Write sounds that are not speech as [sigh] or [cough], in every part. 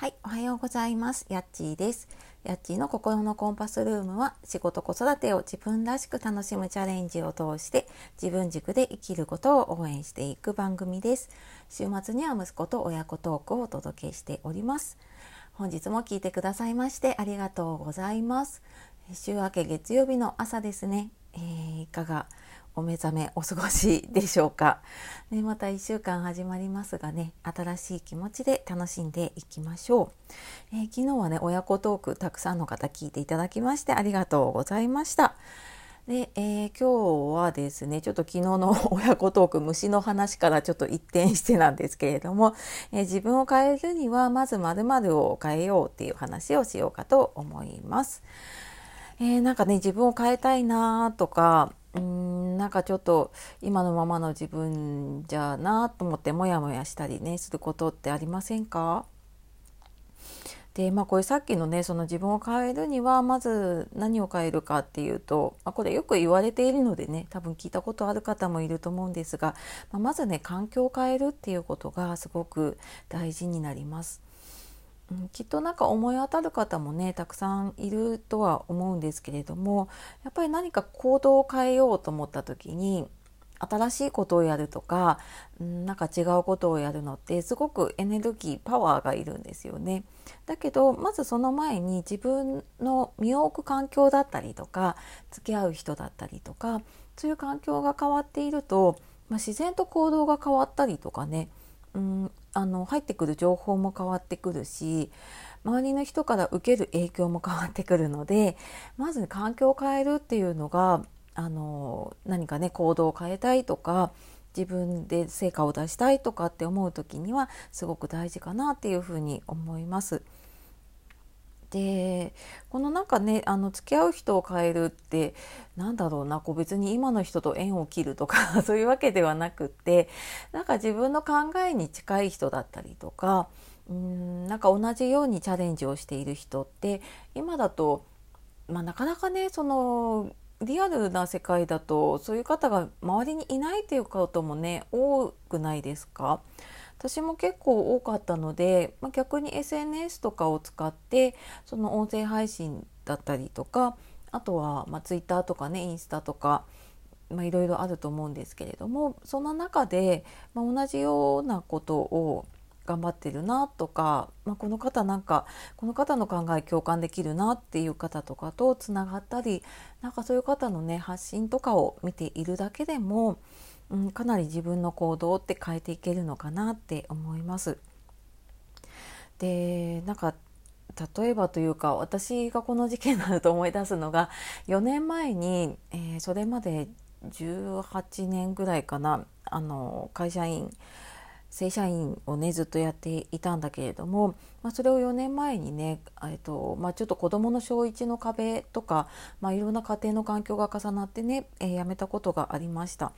はい、おはようございます。やっちーです。やっちーの心のコンパスルームは仕事子育てを自分らしく楽しむチャレンジを通して自分軸で生きることを応援していく番組です。週末には息子と親子トークをお届けしております。本日も聞いてくださいましてありがとうございます。週明け月曜日の朝ですね。えー、いかがお目覚めお過ごしでしょうか、ね、また1週間始まりますがね新しい気持ちで楽しんでいきましょう、えー、昨日はね親子トークたくさんの方聞いていただきましてありがとうございました。で、えー、今日はですねちょっと昨日の [laughs] 親子トーク虫の話からちょっと一転してなんですけれども、えー、自分を変えるにはまず〇〇を変えようっていう話をしようかと思います。えー、なんかね自分を変えたいなとかうんなんかちょっと今のままの自分じゃなと思ってモヤモヤしたりねすることってありませんか？でまあこれさっきのねその自分を変えるにはまず何を変えるかっていうと、まあ、これよく言われているのでね多分聞いたことある方もいると思うんですが、まあ、まずね環境を変えるっていうことがすごく大事になります。うん、きっとなんか思い当たる方もねたくさんいるとは思うんですけれどもやっぱり何か行動を変えようと思った時に新しいことをやるとか、うん、なんか違うことをやるのってすごくエネルギーパワーがいるんですよね。だけどまずその前に自分の身を置く環境だったりとか付き合う人だったりとかそういう環境が変わっていると、まあ、自然と行動が変わったりとかねうんあの入ってくる情報も変わってくるし周りの人から受ける影響も変わってくるのでまず環境を変えるっていうのがあの何かね行動を変えたいとか自分で成果を出したいとかって思う時にはすごく大事かなっていうふうに思います。でこのなんかねあの付き合う人を変えるってなんだろうなこう別に今の人と縁を切るとか [laughs] そういうわけではなくってなんか自分の考えに近い人だったりとかうんなんか同じようにチャレンジをしている人って今だと、まあ、なかなかねそのリアルな世界だとそういう方が周りにいないということもね多くないですか？私も結構多かったので、まあ、逆に SNS とかを使ってその音声配信だったりとかあとはまあ Twitter とかねインスタとかいろいろあると思うんですけれどもその中で、ま、同じようなことを頑張ってるなとか、まあ、この方なんかこの方の考え共感できるなっていう方とかとつながったりなんかそういう方のね発信とかを見ているだけでも、うん、かなり自分の行動って変えていけるのかなって思います。でなんか例えばというか私がこの事件になると思い出すのが4年前に、えー、それまで18年ぐらいかなあの会社員正社員をねずっとやっていたんだけれども、まあ、それを4年前にね、えっとまあ、ちょっと子どもの小1の壁とか、まあ、いろんな家庭の環境が重なってね、えー、辞めたことがありました。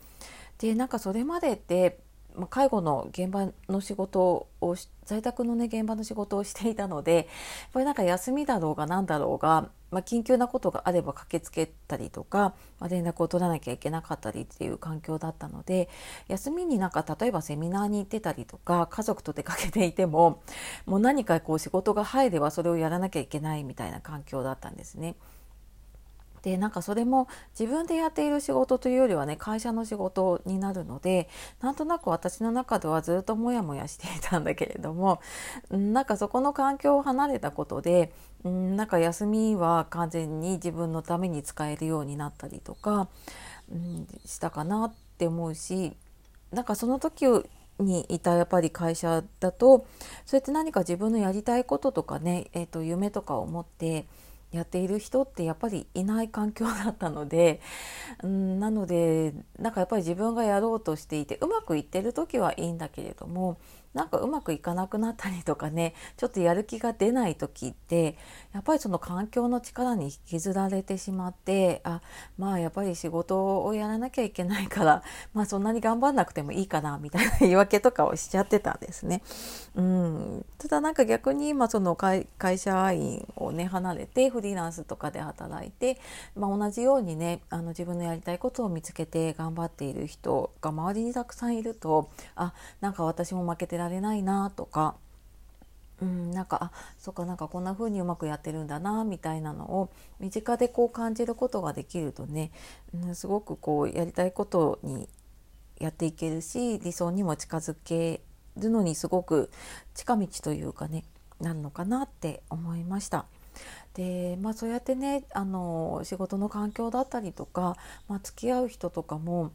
でなんかそれまでってまあ、介護の現場の仕事を在宅のね現場の仕事をしていたのでこれなんか休みだろうが何だろうが、まあ、緊急なことがあれば駆けつけたりとか、まあ、連絡を取らなきゃいけなかったりっていう環境だったので休みになんか例えばセミナーに行ってたりとか家族と出かけていてももう何かこう仕事が入ればそれをやらなきゃいけないみたいな環境だったんですね。でなんかそれも自分でやっている仕事というよりはね会社の仕事になるのでなんとなく私の中ではずっとモヤモヤしていたんだけれどもなんかそこの環境を離れたことでなんか休みは完全に自分のために使えるようになったりとかしたかなって思うしなんかその時にいたやっぱり会社だとそうやって何か自分のやりたいこととかね、えー、と夢とかを持ってやっている人ってやっぱりいない環境だったので、[laughs] うん、なのでなんかやっぱり自分がやろうとしていてうまくいってる時はいいんだけれどもなんかうまくいかなくなったりとかね [laughs] ちょっとやる気が出ない時ってやっぱりその環境の力に引きずられてしまってあまあやっぱり仕事をやらなきゃいけないから [laughs] まあそんなに頑張んなくてもいいかなみたいな [laughs] 言い訳とかをしちゃってたんですね。うん、ただなんか逆に今その会社員をね離れてフリーランスとかで働いて、まあ、同じようにねあの自分のやりたいことを見つけて頑張っている人が周りにたくさんいるとあなんか私も負けてられないなとかうん、なんかあそっかなんかこんな風にうまくやってるんだなみたいなのを身近でこう感じることができるとね、うん、すごくこうやりたいことにやっていけるし理想にも近づけるのにすごく近道というかねなるのかなって思いました。でまあそうやってねあの仕事の環境だったりとか、まあ、付き合う人とかも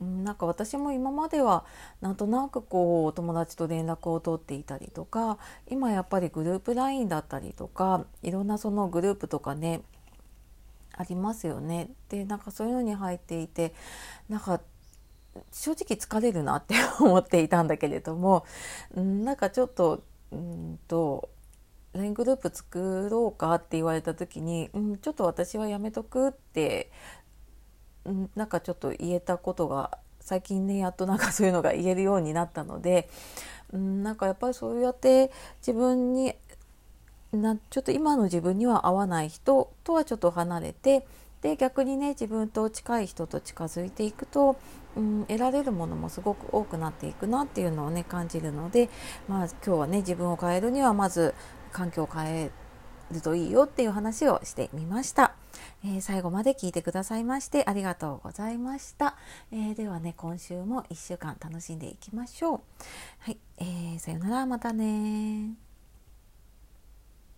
なんか私も今まではなんとなくこうお友達と連絡を取っていたりとか今やっぱりグループ LINE だったりとかいろんなそのグループとかねありますよね。でなんかそういうのに入っていてなんか正直疲れるなって [laughs] 思っていたんだけれどもなんかちょっとうんと LINE グループ作ろうかって言われた時に、うん、ちょっと私はやめとくってなんかちょっと言えたことが最近ねやっとなんかそういうのが言えるようになったので、うん、なんかやっぱりそうやって自分になちょっと今の自分には合わない人とはちょっと離れてで逆にね自分と近い人と近づいていくと、うん、得られるものもすごく多くなっていくなっていうのをね感じるので、まあ、今日はね自分を変えるにはまず環境を変えるといいよっていう話をしてみました。えー、最後まで聞いてくださいましてありがとうございました。えー、ではね、今週も1週間楽しんでいきましょう。はい、えー、さよなら、またね